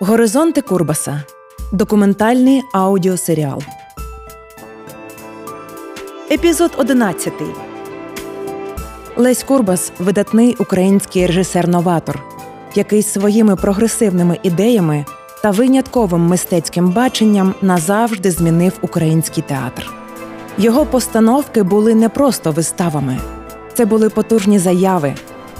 Горизонти Курбаса. Документальний аудіосеріал. Епізод 11. Лесь Курбас видатний український режисер-новатор, який своїми прогресивними ідеями та винятковим мистецьким баченням назавжди змінив український театр. Його постановки були не просто виставами, це були потужні заяви,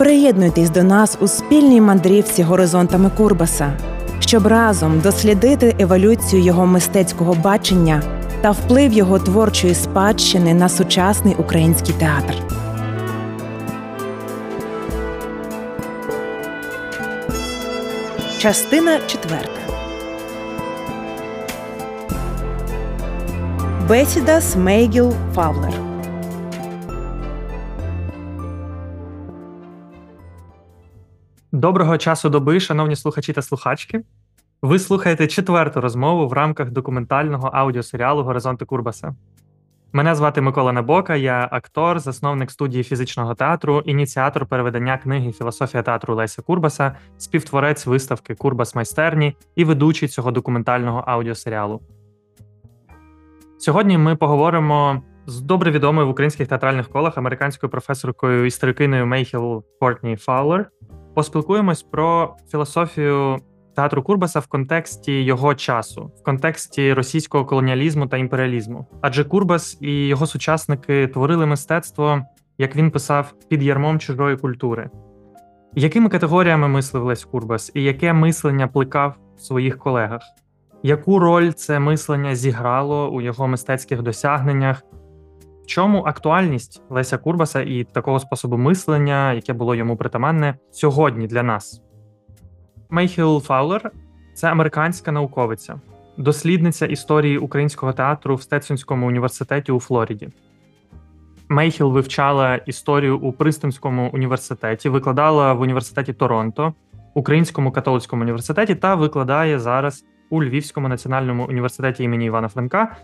Приєднуйтесь до нас у спільній мандрівці горизонтами Курбаса, щоб разом дослідити еволюцію його мистецького бачення та вплив його творчої спадщини на сучасний український театр. Частина четверта. Бесіда з Мейгіл Фавлер. Доброго часу доби, шановні слухачі та слухачки. Ви слухаєте четверту розмову в рамках документального аудіосеріалу Горизонти Курбаса. Мене звати Микола Небока, я актор, засновник студії фізичного театру, ініціатор переведення книги Філософія театру Леся Курбаса, співтворець виставки Курбас майстерні і ведучий цього документального аудіосеріалу. Сьогодні ми поговоримо з добре відомою в українських театральних колах американською професоркою історикиною Мейхіл Кортні Фаулер. Поспілкуємось про філософію театру Курбаса в контексті його часу, в контексті російського колоніалізму та імперіалізму. Адже Курбас і його сучасники творили мистецтво, як він писав, під ярмом чужої культури. Якими категоріями мислив Лесь Курбас, і яке мислення плекав в своїх колегах? Яку роль це мислення зіграло у його мистецьких досягненнях? Чому актуальність Леся Курбаса і такого способу мислення, яке було йому притаманне сьогодні для нас? Мейхіл Фаулер це американська науковиця, дослідниця історії українського театру в Стетсонському університеті у Флориді. Мейхіл вивчала історію у Принстонському університеті, викладала в університеті Торонто, Українському католицькому університеті та викладає зараз у Львівському національному університеті імені Івана Франка,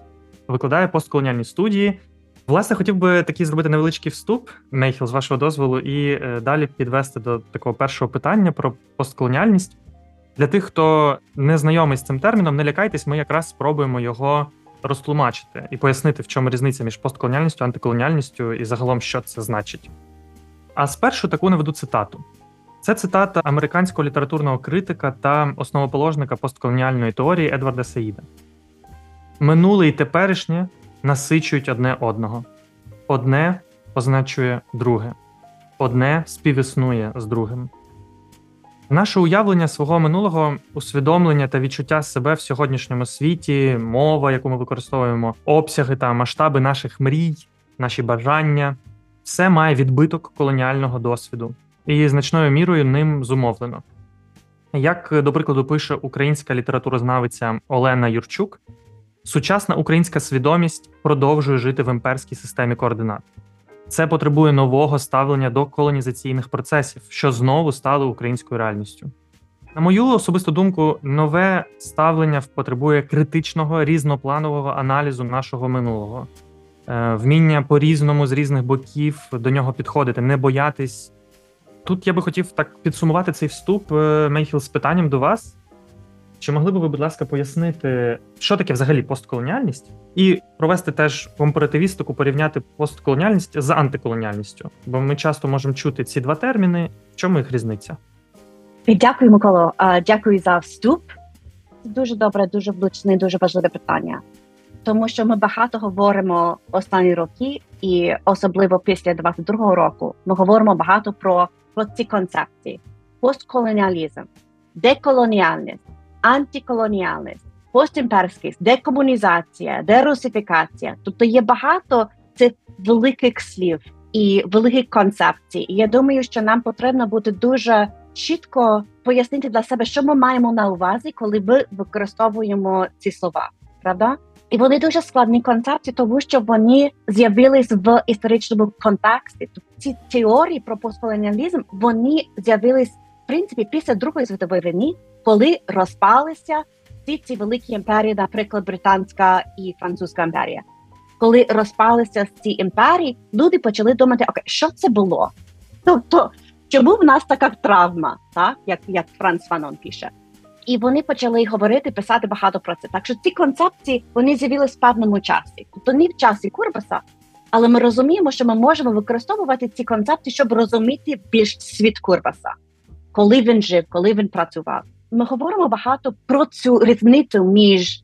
викладає постколоніальні студії. Власне, хотів би такий зробити невеличкий вступ, Мейхіл, з вашого дозволу, і е, далі підвести до такого першого питання про постколоніальність. Для тих, хто не знайомий з цим терміном, не лякайтесь, ми якраз спробуємо його розтлумачити і пояснити, в чому різниця між постколоніальністю, антиколоніальністю і загалом, що це значить. А спершу таку наведу цитату. Це цитата американського літературного критика та основоположника постколоніальної теорії Едварда Саїда. Минуле і теперішнє насичують одне одного. Одне означує друге, одне співіснує з другим. Наше уявлення свого минулого, усвідомлення та відчуття себе в сьогоднішньому світі, мова, яку ми використовуємо, обсяги та масштаби наших мрій, наші бажання все має відбиток колоніального досвіду і значною мірою ним зумовлено. Як, до прикладу, пише українська літературознавиця Олена Юрчук, сучасна українська свідомість продовжує жити в імперській системі координат. Це потребує нового ставлення до колонізаційних процесів, що знову стали українською реальністю. На мою особисту думку, нове ставлення потребує критичного різнопланового аналізу нашого минулого, е, вміння по різному з різних боків до нього підходити, не боятись. Тут я би хотів так підсумувати цей вступ е, Мейхіл з питанням до вас. Чи могли б ви, будь ласка, пояснити, що таке взагалі постколоніальність, і провести теж компаративістику, порівняти постколоніальність з антиколоніальністю? Бо ми часто можемо чути ці два терміни. В чому їх різниця? Дякую, Миколо. Дякую за вступ. Дуже добре, дуже влучне, дуже важливе питання, тому що ми багато говоримо останні роки, і особливо після 22-го року, ми говоримо багато про, про ці концепції: постколоніалізм, деколоніальність антиколоніальність, постімперськість, декомунізація, дерусифікація. Тобто є багато цих великих слів і великих концепцій. І я думаю, що нам потрібно бути дуже чітко пояснити для себе, що ми маємо на увазі, коли ми використовуємо ці слова, правда? І вони дуже складні концепції, тому що вони з'явились в історичному контексті. Тобто ці теорії про постколоніалізм вони з'явились принципі після Другої світової війни, коли розпалися всі ці великі імперії, наприклад, британська і французька імперія. Коли розпалися ці імперії, люди почали думати, окей, що це було? Тобто, чому в нас така травма, так як як Франц Фанон пише? І вони почали говорити, писати багато про це. Так що ці концепції вони з'явилися в певному часі, тобто не в часі Курбаса, але ми розуміємо, що ми можемо використовувати ці концепції, щоб розуміти більш світ Курбаса, коли він жив, коли він працював. Ми говоримо багато про цю різницю між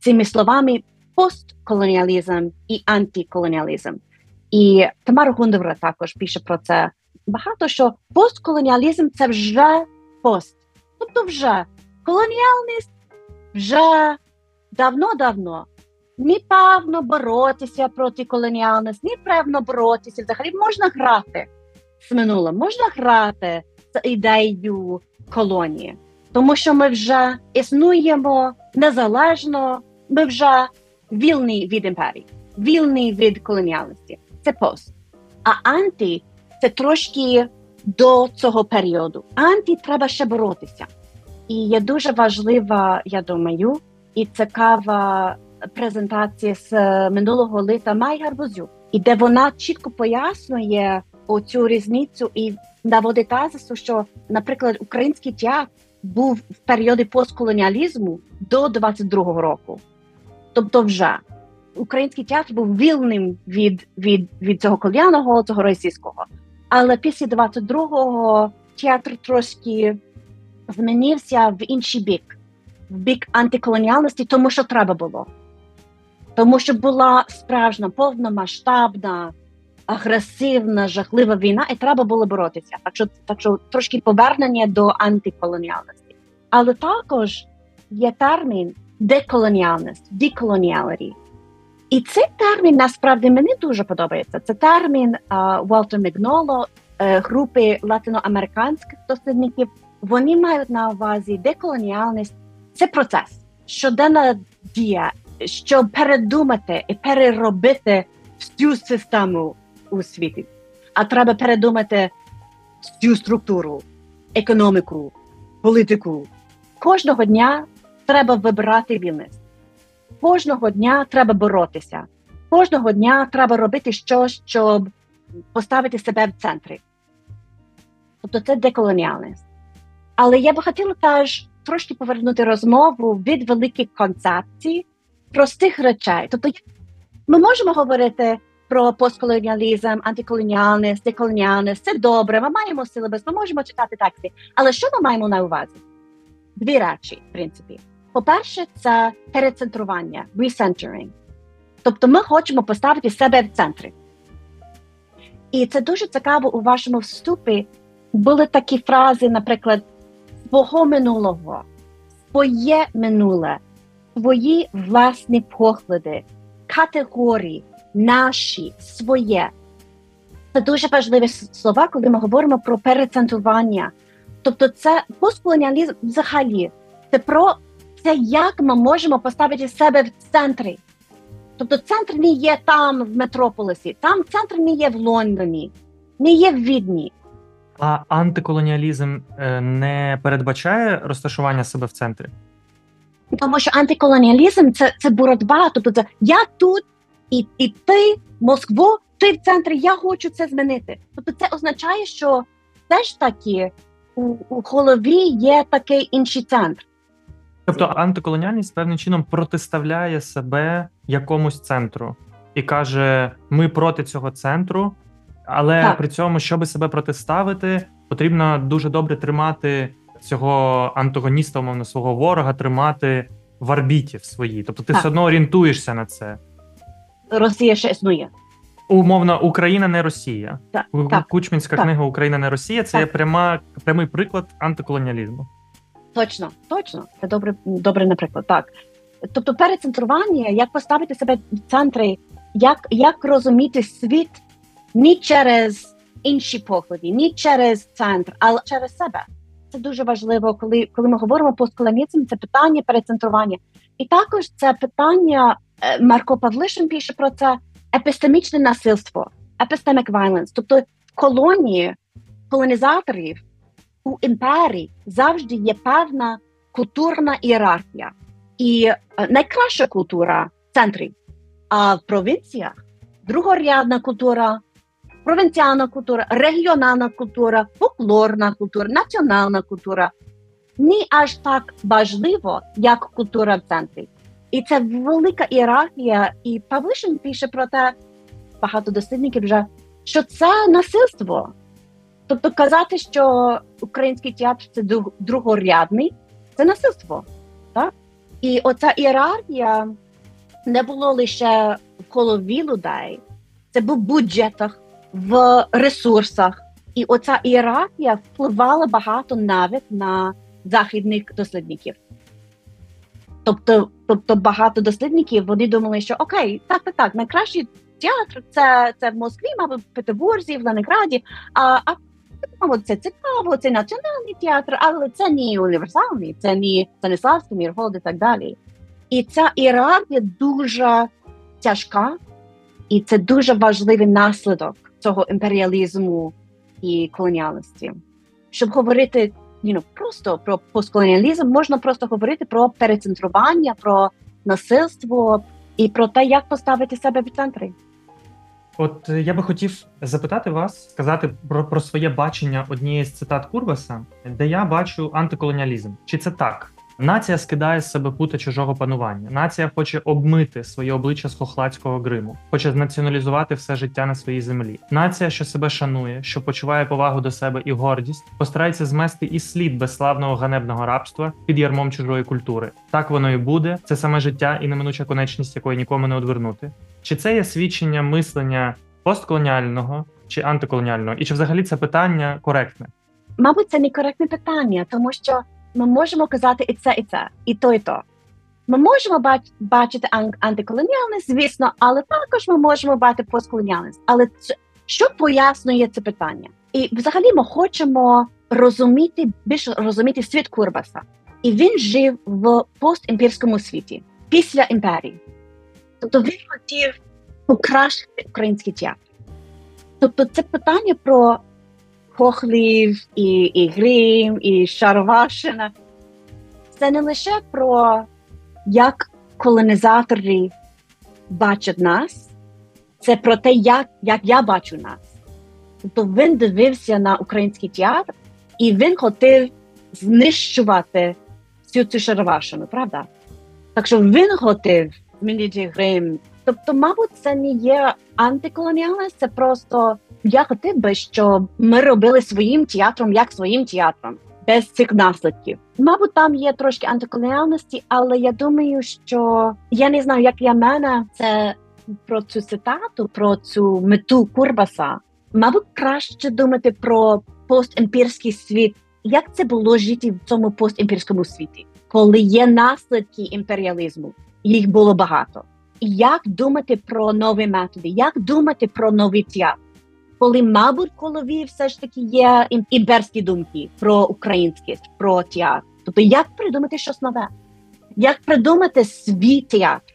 цими словами постколоніалізм і антиколоніалізм. І Тамара Гундовра також пише про це багато, що постколоніалізм це вже пост, тобто вже колоніальність вже давно-давно. Непевно боротися проти колоніальності, непевно боротися. Взагалі можна грати з минулим, можна грати ідеєю колонії, тому що ми вже існуємо незалежно, ми вже вільні від імперії, вільні від колоніальності. Це пост. А анти це трошки до цього періоду. Анти треба ще боротися. І є дуже важлива, я думаю, і цікава презентація з минулого літа Май Гарбузю, і де вона чітко пояснює оцю різницю і наводить тезису, що, наприклад, український театр був в періоді постколоніалізму до 22-го року. Тобто, вже український театр був вільним від від, від цього колоніального, цього російського. Але після 22-го театр трошки змінився в інший бік, в бік антиколоніальності, тому що треба було. Тому що була справжня повномасштабна, агресивна, жахлива війна, і треба було боротися. Так що так що трошки повернення до антиколоніальності. Але також є термін деколоніальність, деколоніаліті. І цей термін насправді мені дуже подобається. Це термін Уолтер Мігноло, групи латиноамериканських дослідників. Вони мають на увазі деколоніальність це процес, щоденна дія, щоб передумати і переробити всю систему у світі. А треба передумати всю структуру, економіку, політику. Кожного дня треба вибирати вільність. Кожного дня треба боротися. Кожного дня треба робити щось, щоб поставити себе в центрі. Тобто це деколоніальність. Але я би хотіла теж трошки повернути розмову від великих концепцій, простих речей. Тобто, ми можемо говорити про постколоніалізм, антиколоніальність, деколоніальність. Це добре, ми маємо силабус, ми можемо читати тексти. Але що ми маємо на увазі? Дві речі, в принципі. По-перше, це перецентрування, recentering. Тобто ми хочемо поставити себе в центрі. І це дуже цікаво у вашому вступі. Були такі фрази, наприклад, свого минулого, своє минуле, свої власні погляди, категорії, наші, своє. Це дуже важливі слова, коли ми говоримо про перецентрування. Тобто, це постколоніалізм взагалі, це про це, як ми можемо поставити себе в центрі. Тобто, центр не є там в метрополісі, там центр не є в Лондоні, не є в Відні. А антиколоніалізм не передбачає розташування себе в центрі? Тому що антиколоніалізм це це боротьба. Тобто, це я тут і і ти, Москву, ти в центрі, я хочу це змінити. Тобто, це означає, що все ж таки у, у голові є такий інший центр. Тобто антиколоніальність певним чином протиставляє себе якомусь центру і каже: ми проти цього центру, але так. при цьому, щоб себе протиставити, потрібно дуже добре тримати цього антагоніста, умовно, свого ворога, тримати в орбіті в своїй. Тобто, ти так. все одно орієнтуєшся на це. Росія ще існує. Умовно, Україна не Росія. Так, так, Кучмінська так. книга Україна не Росія це є пряма прямий приклад антиколоніалізму. Точно, точно, це добре, добре, наприклад, так. Тобто, перецентрування, як поставити себе в центрі, як як розуміти світ не через інші погляди, не через центр, але через себе. це дуже важливо, коли коли ми говоримо постколонізм, це питання перецентрування. І також це питання Марко Павлишин пише про це епістемічне насильство, епістемік violence. Тобто колонії колонізаторів у імперії завжди є певна культурна ієрархія. І е, найкраща культура в центрі, а в провінціях другорядна культура, провінціальна культура, регіональна культура, фольклорна культура, національна культура не аж так важливо, як культура в центрі. І це велика ієрархія. І Павлишин пише про те, багато дослідників вже, що це насильство. Тобто казати, що український театр це другорядний, це насильство. Так? І оця ієрархія не було лише в голові людей, це був в бюджетах, в ресурсах. І оця ієрархія впливала багато навіть на західних дослідників. Тобто, тобто багато дослідників вони думали, що окей, так, так, так, найкращий театр це це в Москві, мабуть, в Петербурзі, в Ленінграді, а а мабуть, це цікаво, це національний театр, але це не універсальний, це не Станіславський, Мейєргольд і так далі. І ця ієрархія дуже тяжка, і це дуже важливий наслідок цього імперіалізму і колоніальності. Щоб говорити you know, просто про постколоніалізм, можна просто говорити про перецентрування, про насильство і про те, як поставити себе в центрі. От е, я би хотів запитати вас, сказати про про своє бачення однієї з цитат Курбаса, де я бачу антиколоніалізм. Чи це так? Нація скидає з себе пута чужого панування. Нація хоче обмити своє обличчя з хохладського гриму, хоче націоналізувати все життя на своїй землі. Нація, що себе шанує, що почуває повагу до себе і гордість, постарається змести і слід безславного ганебного рабства під ярмом чужої культури. Так воно і буде. Це саме життя і неминуча конечність, якої нікому не одвернути. Чи це є свідчення мислення постколоніального чи антиколоніального, і чи взагалі це питання коректне? Мабуть, це не коректне питання, тому що ми можемо казати і це, і це, і то, і то. Ми можемо бачити антиколоніальність, звісно, але також ми можемо бачити постколоніальність. Але що пояснює це питання? І взагалі ми хочемо розуміти більше розуміти світ Курбаса. І він жив в постімперському світі після імперії. Тобто він хотів покращити український театр. Тобто, це питання про Хохлів, і і Грім, і Шаровашина. Це не лише про як колонізатори бачать нас, це про те, як як я бачу нас. Тобто він дивився на український театр і він хотів знищувати всю цю Шаровашину, правда? Так що він хотів змінити Грим. Тобто, мабуть, це не є антиколоніальність, це просто я хотів би, щоб ми робили своїм театром як своїм театром, без цих наслідків. Мабуть, там є трошки антиколоніальності, але я думаю, що я не знаю, як для мене це про цю цитату, про цю мету Курбаса. Мабуть, краще думати про постімперський світ. Як це було жити в цьому постімперському світі, коли є наслідки імперіалізму? Їх було багато. Як думати про нові методи? Як думати про новий театр? Коли, мабуть, в голові все ж таки є імперські думки про українськість, про театр. Тобто, як придумати щось нове? Як придумати свій театр,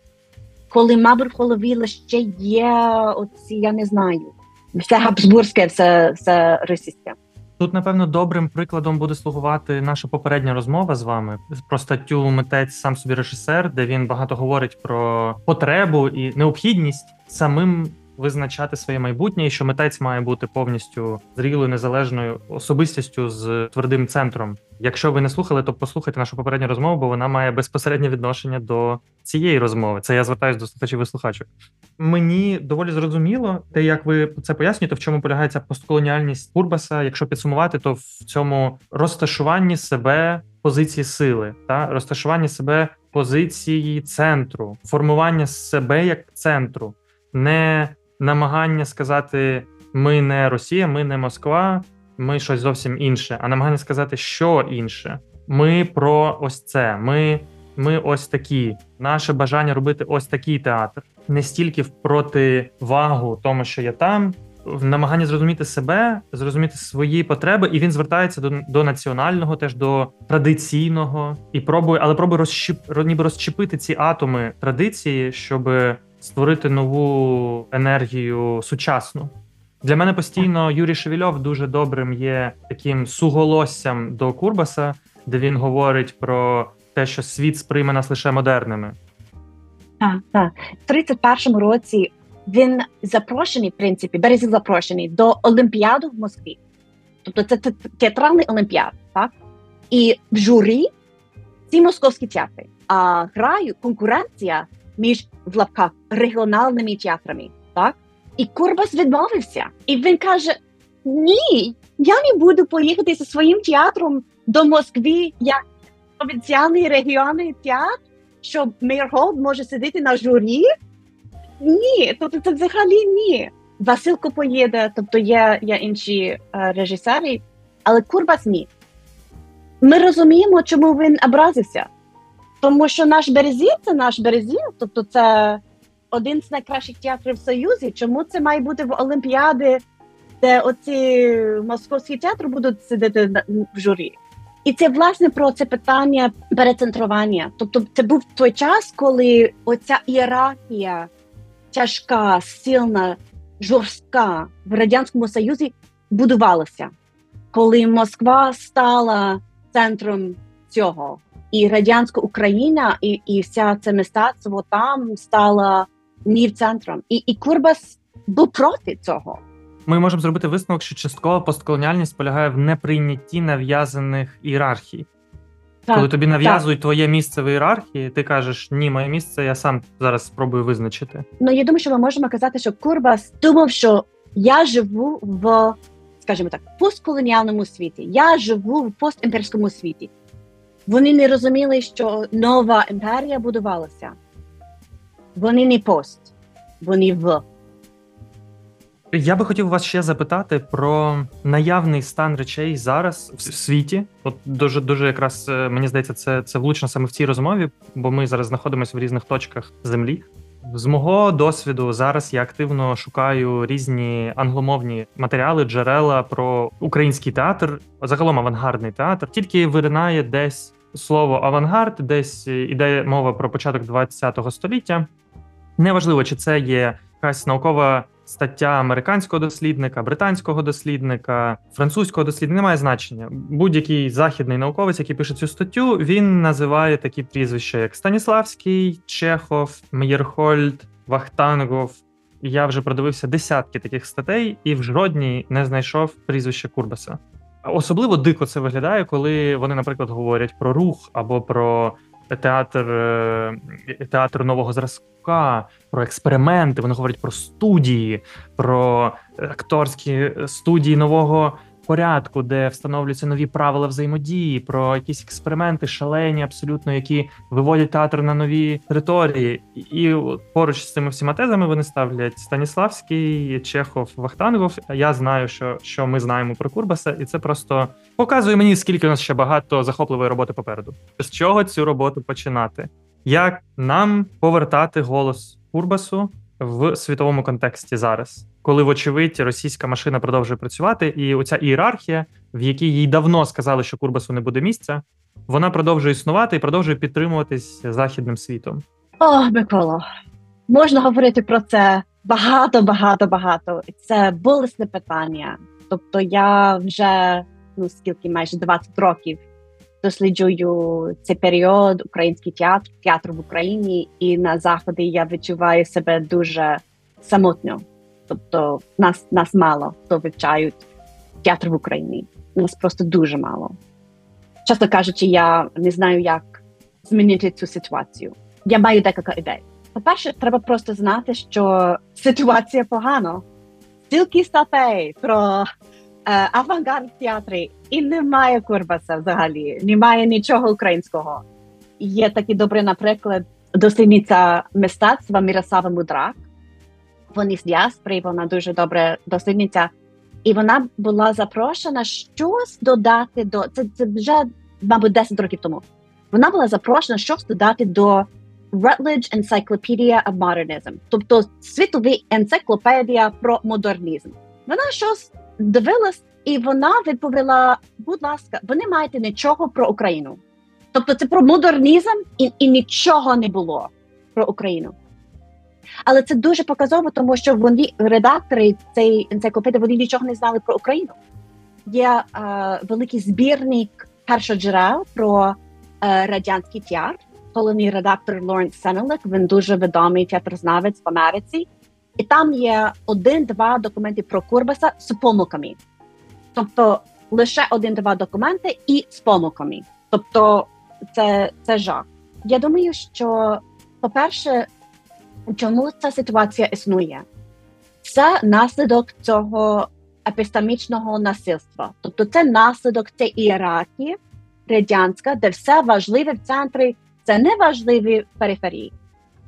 коли, мабуть, в голові лише є оці, я не знаю, все габсбурзьке, все, все російське. Тут, напевно, добрим прикладом буде слугувати наша попередня розмова з вами про статтю митець сам собі режисер, де він багато говорить про потребу і необхідність самим визначати своє майбутнє, і що митець має бути повністю зрілою незалежною особистістю з твердим центром. Якщо ви не слухали, то послухайте нашу попередню розмову, бо вона має безпосереднє відношення до цієї розмови. Це я звертаюся до слухачів і слухачок. Мені доволі зрозуміло, те, як ви це пояснюєте, в чому полягається постколоніальність Курбаса. Якщо підсумувати, то в цьому розташуванні себе позиції сили та розташуванні себе позиції центру, формування себе як центру, не намагання сказати: ми не Росія, ми не Москва, ми щось зовсім інше, а намагання сказати, що інше. Ми про ось це. Ми ми ось такі. Наше бажання робити ось такий театр не стільки в противагу тому, що є там, в намаганні зрозуміти себе, зрозуміти свої потреби, і він звертається до до національного, теж до традиційного, і пробує, але пробує розщіп, ніби розчепити ці атоми традиції, щоб створити нову енергію сучасну. Для мене постійно Юрій Шевільов дуже добрим є таким суголоссям до Курбаса, де він говорить про те, що світ сприйме нас лише модерними. Так, так. В 31-му році він запрошений, в принципі, Березі запрошений до Олімпіади в Москві. Тобто це театральний олімпіад, так? І в журі ці московські театри. А граю конкуренція між в лапках регіональними театрами. так? І Курбас відмовився. І він каже: Ні, я не буду поїхати зі своїм театром до Москви як провінціальний регіональний театр, що Мейєргольд може сидіти на журі. Ні, тобто це взагалі ні. Василко поїде, тобто є є інші е, режисери, але Курбас ні. Ми розуміємо, чому він образився. Тому що наш Березіль це наш Березіль, тобто це один з найкращих театрів в Союзі. Чому це має бути в Олімпіаді, де оці московські театри будуть сидіти в журі? І це власне про це питання перецентрування. Тобто, це був той час, коли оця ієрархія тяжка, сильна, жорстка в радянському союзі будувалася, коли Москва стала центром цього, і радянська Україна, і і вся це мистецтво там стала мір центром. І, і Курбас був проти цього. Ми можемо зробити висновок, що часткова постколоніальність полягає в неприйнятті нав'язаних ієрархій. Так, Коли тобі нав'язують так. твоє місце в ієрархії, ти кажеш, ні, моє місце я сам зараз спробую визначити. Ну я думаю, що ми можемо казати, що Курбас думав, що я живу в, скажімо так, постколоніальному світі. Я живу в постімперському світі. Вони не розуміли, що нова імперія будувалася. Вони не пост, вони в. Я би хотів вас ще запитати про наявний стан речей зараз в світі. От дуже дуже якраз е, мені здається, це це влучно саме в цій розмові, бо ми зараз знаходимося в різних точках землі. З мого досвіду зараз я активно шукаю різні англомовні матеріали, джерела про український театр, загалом авангардний театр, тільки виринає десь слово авангард, десь іде мова про початок ХХ століття. Неважливо, чи це є якась наукова стаття американського дослідника, британського дослідника, французького дослідника немає значення. Будь-який західний науковець, який пише цю статтю, він називає такі прізвища, як Станіславський, Чехов, Мєрхольд, Вахтангов. Я вже продивився десятки таких статей, і в жодній не знайшов прізвище Курбаса. Особливо дико це виглядає, коли вони, наприклад, говорять про рух або про театр е, театр нового зразка, про експерименти. Вони говорять про студії, про акторські студії нового порядку, де встановлюються нові правила взаємодії, про якісь експерименти, шалені, абсолютно, які виводять театр на нові території. І поруч з цими всіма тезами вони ставлять Станіславський, Чехов, Вахтангов. Я знаю, що що ми знаємо про Курбаса, і це просто показує мені, скільки у нас ще багато захопливої роботи попереду. З чого цю роботу починати? Як нам повертати голос Курбасу в світовому контексті зараз? Коли, вочевидь, російська машина продовжує працювати, і оця ієрархія, в якій їй давно сказали, що Курбасу не буде місця, вона продовжує існувати і продовжує підтримуватись західним світом. О, Миколо, можна говорити про це багато, багато, багато. Це болесне питання. Тобто, я вже ну скільки майже 20 років досліджую цей період український театр, театр в Україні, і на заході я відчуваю себе дуже самотньо. Тобто нас нас мало хто вивчають театр в Україні. Нас просто дуже мало. Часто кажучи, я не знаю, як змінити цю ситуацію. Я маю декілька ідей. По-перше, треба просто знати, що ситуація погана. Стільки статей про е, авангард театрі, і немає Курбаса взагалі, немає нічого українського. Є такий добрий, наприклад, дослідниця мистецтва Міросава Мудрак вони з діаспори, вона дуже добре дослідниця, і вона була запрошена щось додати до це. Це вже мабуть 10 років тому. Вона була запрошена щось додати до Rutledge Encyclopedia of Modernism, тобто світова енциклопедія про модернізм. Вона щось дивилась, і вона відповіла: будь ласка, ви не маєте нічого про Україну. Тобто це про модернізм і, і нічого не було про Україну. Але це дуже показово, тому що вони редактори цієї енциклопедії вони нічого не знали про Україну. Є е, великий збірник першоджерел про е, радянський театр. Головний редактор Лоренс Сенелик, він дуже відомий театрознавець в Америці, і там є один-два документи про Курбаса з помилками. Тобто лише один-два документи і з помилками. Тобто, це, це жах. Я думаю, що, по-перше, чому ця ситуація існує? Це наслідок цього епістемічного насильства. Тобто, це наслідок цієї ієрархії радянська, де все важливе в центрі, це не важливі периферії.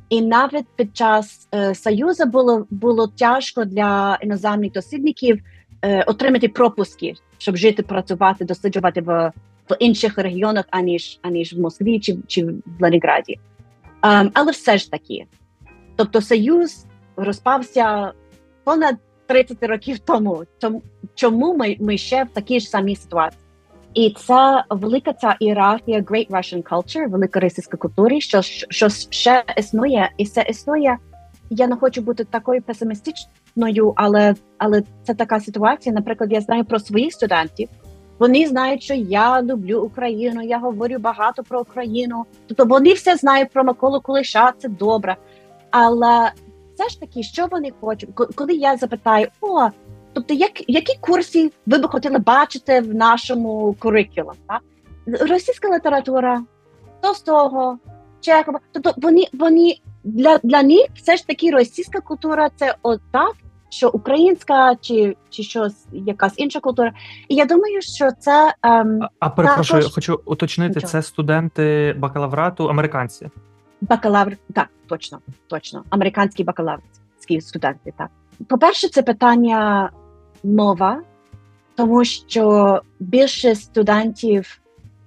І навіть під час е, Союзу було було тяжко для іноземних дослідників е, отримати пропуски, щоб жити, працювати, досліджувати в в інших регіонах, аніж аніж в Москві чи чи в Леніграді. Um, але все ж таки, тобто Союз розпався понад 30 років тому. Чому ми ми ще в такій ж самій ситуації? І це велика ця ієрархія Great Russian Culture, велика російська культура, що що ще існує, і це існує. Я не хочу бути такою песимістичною, але але це така ситуація. Наприклад, я знаю про своїх студентів. Вони знають, що я люблю Україну, я говорю багато про Україну. Тобто вони все знають про Миколу Кулиша, це добре. Але все ж таки, що вони хочуть, коли я запитаю, о, тобто, як які курси ви би хотіли бачити в нашому курикулумі? Так? Російська література, Толстого, Чехова. Тобто вони вони для для них все ж таки російська культура це отак, що українська чи чи щось якась інша культура. І я думаю, що це ем, а, а перепрошую, також... хочу уточнити. Нічого. Це студенти бакалаврату, американці. Бакалавр, так точно, точно, американські бакалаврські студенти. Так, по перше, це питання мова, тому що більше студентів,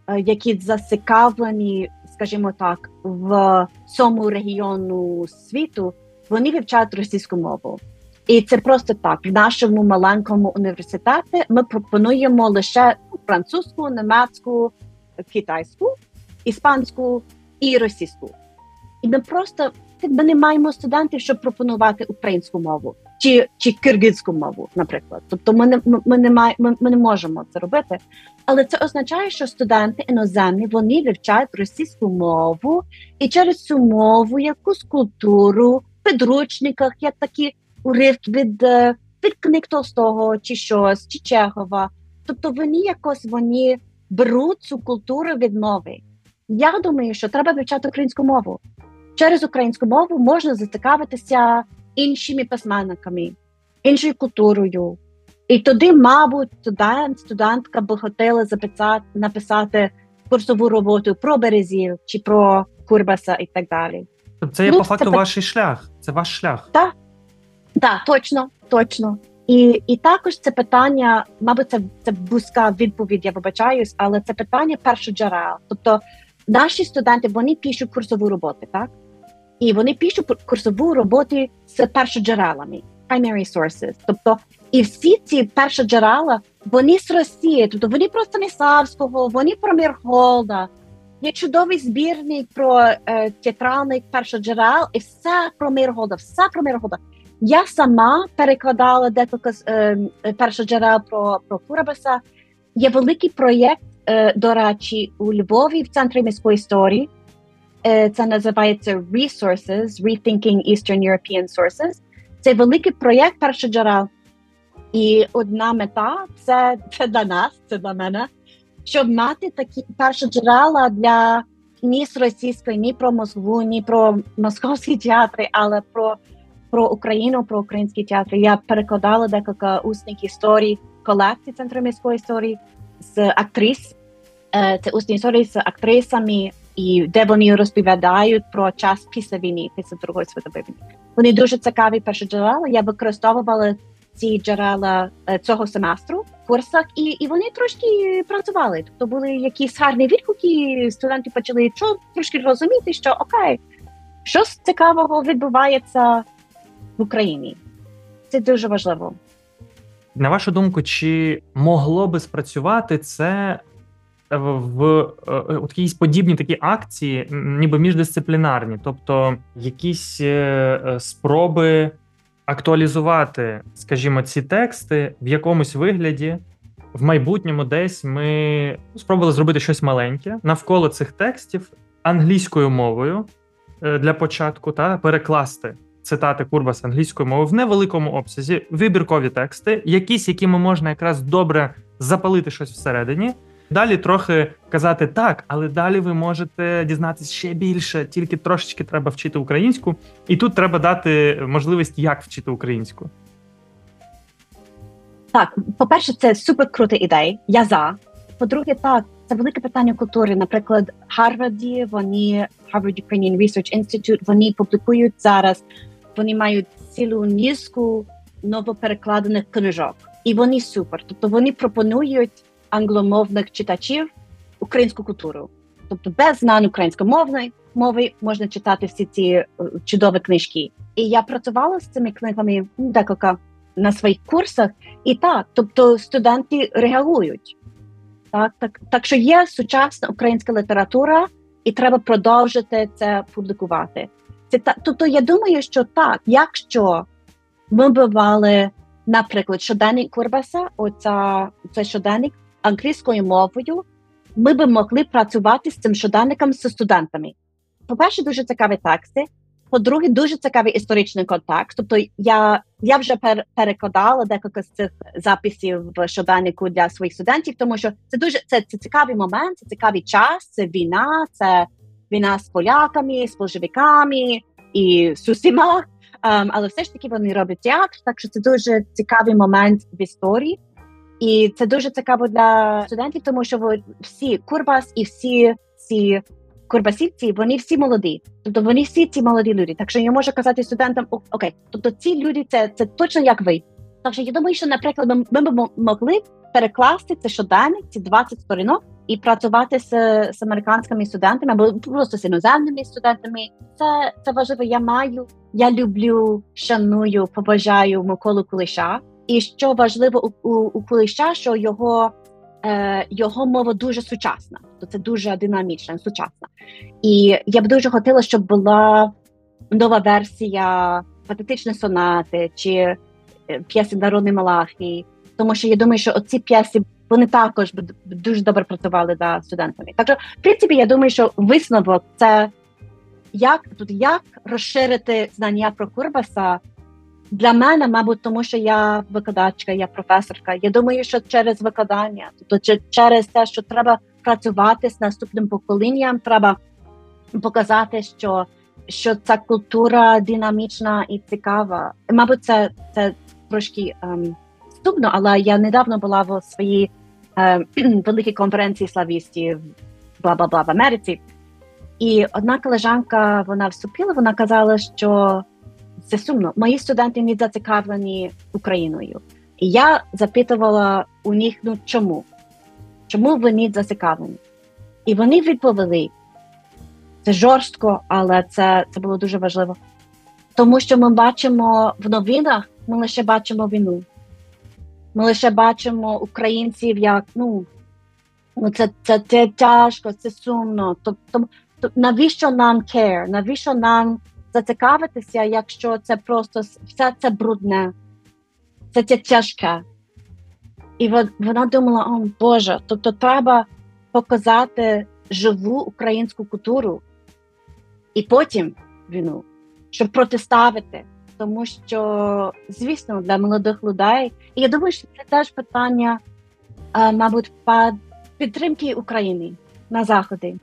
е, які зацікавлені, скажімо так, в цьому регіону світу, вони вивчають російську мову. І це просто так. В нашому маленькому університеті ми пропонуємо лише французьку, німецьку, китайську, іспанську і російську. І ми просто ми не маємо студентів, щоб пропонувати українську мову чи чи киргизьку мову, наприклад. Тобто, ми не ми не має, ми, ми не можемо це робити. Але це означає, що студенти іноземні вони вивчають російську мову, і через цю мову якусь культуру в підручниках, як такі уривки від е, від книг Толстого, чи щось, чи Чехова. Тобто вони якось вони беруть цю культуру від мови. Я думаю, що треба вивчати українську мову. Через українську мову можна зацікавитися іншими письменниками, іншою культурою. І тоді, мабуть, студент, студентка би хотіла записати, написати курсову роботу про березів чи про Курбаса і так далі. Тобто це є ну, по факту це... ваш шлях. Це ваш шлях. Так, так, точно, точно. І і також це питання, мабуть, це це вузька відповідь, я вибачаюсь, але це питання першоджерел. Тобто наші студенти вони пишуть курсову роботу, так? І вони пишуть курсову роботу з першоджерелами, primary sources. Тобто, і всі ці першоджерела, вони з Росії, тобто вони про Станіславського, вони про Мірголда. Є чудовий збірник про е, театральних першоджерел, і все про Мірголда, все про Мірголда. Я сама перекладала декілька е, першоджерел про про Курабаса. Є великий проєкт, е, до речі, у Львові в центрі міської історії. Це називається Resources, Rethinking Eastern European Sources. Це великий проєкт першоджерел. І одна мета це це для нас, це для мене, щоб мати такі першоджерела для ні з російської, ні про Москву, ні про московські театри, але про про Україну, про українські театри. Я перекладала декілька усних історій колекцій Центру міської історії з актрис. Е, це усні історії з актрисами, і де вони розповідають про час після війни, після Другої світової війни. Вони дуже цікаві перші джерела. Я використовувала ці джерела е, цього семестру в курсах, і і вони трошки працювали. Тобто були якісь гарні відгуки. Студенти почали трошки розуміти, що окей, щось цікавого відбувається в Україні. Це дуже важливо. На вашу думку, чи могло би спрацювати це в е, якісь подібні такі акції, ніби міждисциплінарні, тобто якісь е, спроби актуалізувати, скажімо, ці тексти в якомусь вигляді. В майбутньому десь ми спробували зробити щось маленьке навколо цих текстів англійською мовою е, для початку та перекласти цитати Курбаса англійською мовою в невеликому обсязі, вибіркові тексти, якісь, якими можна якраз добре запалити щось всередині. Далі трохи казати так, але далі ви можете дізнатися ще більше, тільки трошечки треба вчити українську, і тут треба дати можливість, як вчити українську. Так, по-перше, це супер крута ідея. Я за. По-друге, так, це велике питання культури. Наприклад, Гарварді, вони Harvard Ukrainian Research Institute, вони публікують зараз, вони мають цілу низку новоперекладених книжок. І вони супер. Тобто вони пропонують англомовних читачів українську культуру. Тобто, без знань українськомовної мови можна читати всі ці е, чудові книжки. І я працювала з цими книгами ну, декілька на своїх курсах, і так, тобто студенти реагують. Так, так, так що є сучасна українська література, і треба продовжити це публікувати. Це та тобто, я думаю, що так, якщо ми бували, наприклад, щоденник Курбаса, оця цей щоденник англійською мовою, ми би могли працювати з цим щоденником з студентами. По-перше, дуже цікаві тексти. По-друге, дуже цікавий історичний контекст. Тобто, я я вже пер, перекладала декілька з цих записів в щоденнику для своїх студентів, тому що це дуже це, це цікавий момент, це цікавий час, це війна, це війна з поляками, з большевиками і з усіма. Um, але все ж таки вони роблять театр, так що це дуже цікавий момент в історії. І це дуже цікаво для студентів, тому що всі Курбас і всі ці курбасівці, вони всі молоді. Тобто вони всі ці молоді люди. Так що я можу казати студентам, окей, тобто ці люди це це точно як ви. Так що я думаю, що, наприклад, ми, б могли перекласти це щоденник, ці 20 сторінок, і працювати з, з американськими студентами або просто з іноземними студентами. Це це важливо. Я маю, я люблю, шаную, побажаю Миколу Кулиша. І що важливо у, у, Кулиша, що його е, його мова дуже сучасна, то це дуже динамічна, сучасна. І я б дуже хотіла, щоб була нова версія патетичної сонати чи е, п'єси Народний Малахії, тому що я думаю, що оці п'єси вони також б дуже добре працювали за студентами. Так що, в принципі, я думаю, що висновок це як тут як розширити знання про Курбаса для мене, мабуть, тому що я викладачка, я професорка. Я думаю, що через викладання, тобто через те, що треба працювати з наступним поколінням, треба показати, що що ця культура динамічна і цікава. Мабуть, це це трошки ем, ступно, але я недавно була в своїй ем, великій конференції славістів бла бла бла в Америці. І одна колежанка вона вступила, вона казала, що це сумно. Мої студенти не зацікавлені Україною. І я запитувала у них, ну чому? Чому вони зацікавлені? І вони відповіли: це жорстко, але це це було дуже важливо. Тому що ми бачимо в новинах, ми лише бачимо війну. Ми лише бачимо українців як ну, ну це це, це тяжко, це сумно. Тобто, навіщо нам care? Навіщо нам зацікавитися, якщо це просто все це брудне, це тяжке. І вона думала: о Боже, тобто треба показати живу українську культуру і потім війну, щоб протиставити. Тому що, звісно, для молодих людей, і я думаю, що це теж питання, мабуть, підтримки України на Заході.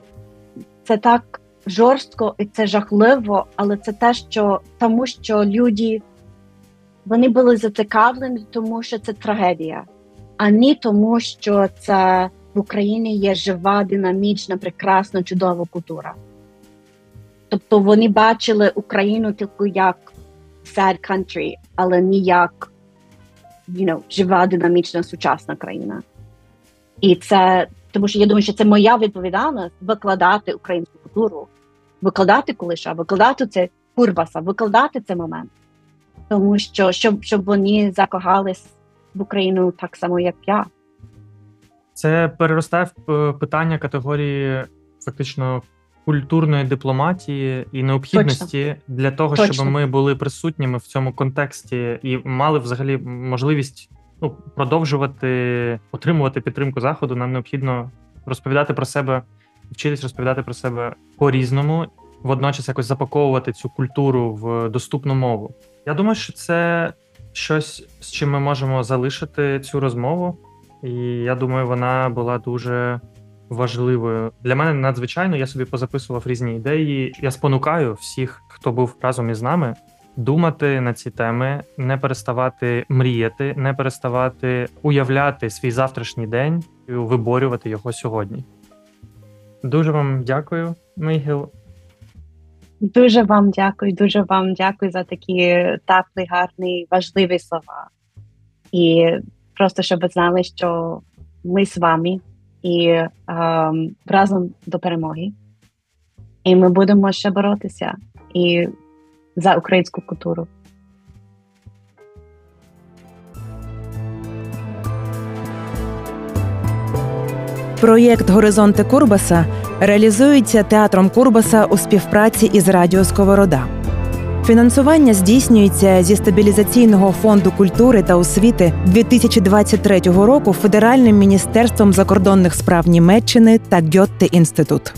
Це так жорстко і це жахливо, але це те, що тому, що люди вони були зацікавлені, тому що це трагедія, а не тому, що це в Україні є жива, динамічна, прекрасна, чудова культура. Тобто вони бачили Україну тільки як sad country, але не як you know, жива, динамічна, сучасна країна. І це тому, що я думаю, що це моя відповідальність викладати українську культуру викладати Кулиша, викладати це Курбаса, викладати цей момент, тому що щоб щоб вони закохались в Україну так само, як я. Це переростає в е, питання категорії фактично культурної дипломатії і необхідності для того, Точно. щоб ми були присутніми в цьому контексті і мали взагалі можливість ну, продовжувати отримувати підтримку заходу. Нам необхідно розповідати про себе, вчитись розповідати про себе по-різному, водночас якось запаковувати цю культуру в доступну мову. Я думаю, що це щось, з чим ми можемо залишити цю розмову. І я думаю, вона була дуже важливою. Для мене надзвичайно я собі позаписував різні ідеї. Я спонукаю всіх, хто був разом із нами, думати на ці теми, не переставати мріяти, не переставати уявляти свій завтрашній день і виборювати його сьогодні. Дуже вам дякую, Мейгіл. Дуже вам дякую, дуже вам дякую за такі теплі, гарні, важливі слова. І просто щоб ви знали, що ми з вами і ем, разом до перемоги. І ми будемо ще боротися і за українську культуру. Проєкт Горизонти Курбаса реалізується театром Курбаса у співпраці із Радіо Сковорода. Фінансування здійснюється зі стабілізаційного фонду культури та освіти 2023 року Федеральним міністерством закордонних справ Німеччини та Гьотте інститут.